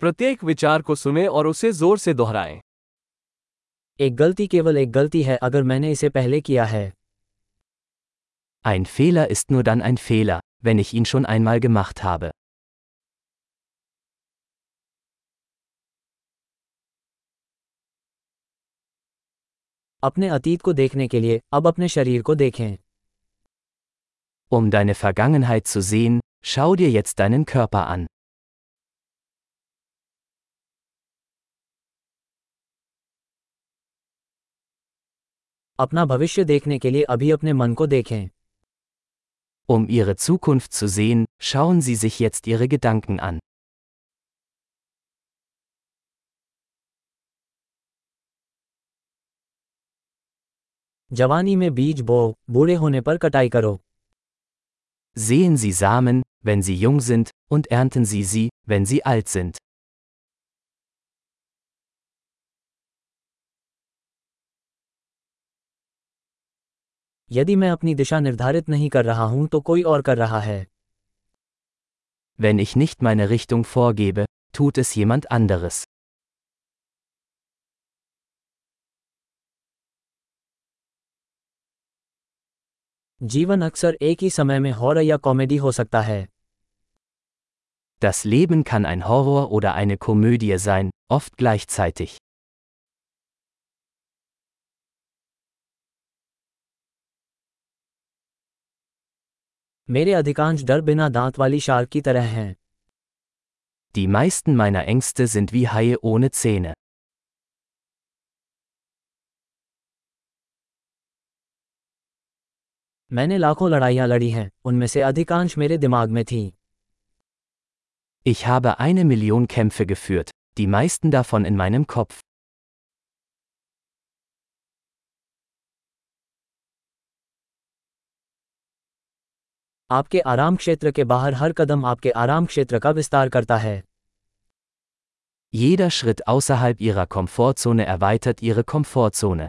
प्रत्येक विचार को सुने और उसे ज़ोर से दोहराएँ एक गलती केवल एक गलती है अगर मैंने इसे पहले किया है Ein Fehler ist nur dann ein Fehler, wenn ich ihn schon einmal gemacht habe. अपने अतीत को देखने के लिए अब अपने शरीर को देखें Um deine Vergangenheit zu sehen, schau dir jetzt deinen Körper an. अपना भविष्य देखने के लिए अभी अपने मन को देखें Um ihre Zukunft zu sehen, schauen Sie sich jetzt Ihre Gedanken an. जवानी में बीज बो बूढ़े होने पर कटाई करो Sehen Sie Samen, wenn sie jung sind, und ernten Sie sie, wenn sie alt sind. यदि मैं अपनी दिशा निर्धारित नहीं कर रहा हूं तो कोई और कर रहा है Wenn ich nicht meine Richtung vorgebe, tut es jemand anderes. जीवन अक्सर एक ही समय में हॉरर या कॉमेडी हो सकता है Das Leben kann ein Horror oder eine Komödie sein, oft gleichzeitig. मेरे अधिकांश डर बिना दांत वाली शार्क की तरह हैं Die meisten meiner Ängste sind wie Haie ohne Zähne. मैंने लाखों लड़ाइयां लड़ी हैं उनमें से अधिकांश मेरे दिमाग में थीं Ich habe eine Million Kämpfe geführt, die meisten davon in meinem Kopf. आपके आराम क्षेत्र के बाहर हर कदम आपके आराम क्षेत्र का विस्तार करता है Jeder Schritt außerhalb Ihrer Komfortzone erweitert Ihre Komfortzone.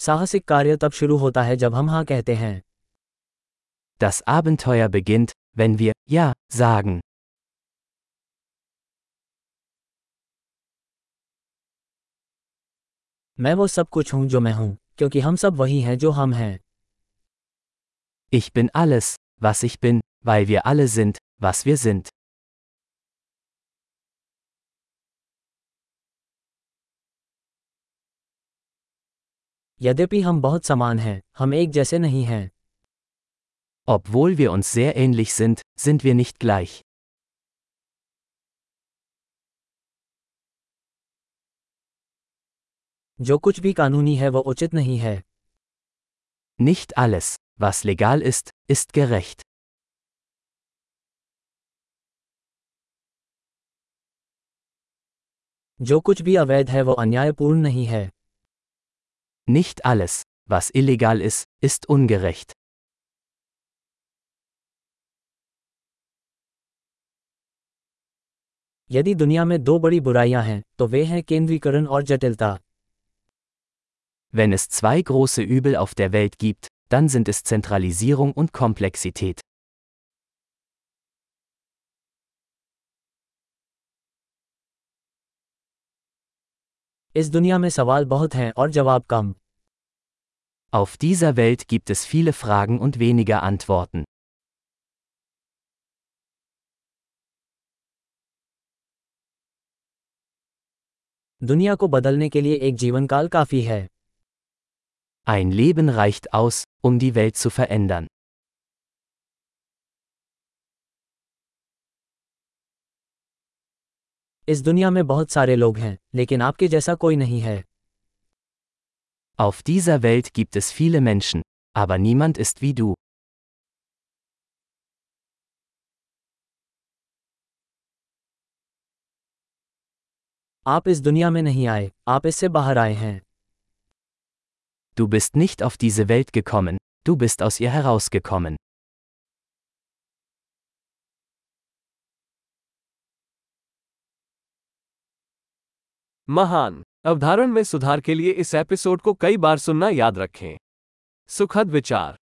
साहसिक कार्य तब शुरू होता है जब हम हाँ कहते हैं Das Abenteuer beginnt, wenn wir Ja sagen. मैं वो सब कुछ हूँ जो मैं हूँ क्योंकि हम सब वही हैं जो हम हैं Ich bin alles, was ich bin, weil wir alle sind, was wir sind. यद्यपि हम बहुत समान हैं हम एक जैसे नहीं हैं Obwohl wir uns sehr ähnlich sind, sind wir nicht gleich. जो कुछ भी कानूनी है वो उचित नहीं है Nicht alles, was legal ist, ist gerecht. जो कुछ भी अवैध है वो अन्यायपूर्ण नहीं है Nicht alles, was illegal ist, ist ungerecht. यदि दुनिया में दो बड़ी बुराइयाँ हैं तो वे हैं केंद्रीकरण और जटिलता Wenn es zwei große Übel auf der Welt gibt, dann sind es Zentralisierung und Komplexität. इस दुनिया में सवाल बहुत हैं और जवाब कम Auf dieser Welt gibt es viele Fragen und weniger Antworten. दुनिया को बदलने के लिए एक जीवनकाल काफी है Ein Leben reicht aus, um die Welt zu verändern. इस दुनिया में बहुत सारे लोग हैं लेकिन आपके जैसा कोई नहीं है Auf dieser Welt gibt es viele Menschen, aber niemand ist wie du. आप इस दुनिया में नहीं आए आप इससे बाहर आए हैं Du bist nicht auf diese Welt gekommen, du bist aus ihr herausgekommen. महान अवधारण में सुधार के लिए इस एपिसोड को कई बार सुनना याद रखें सुखद विचार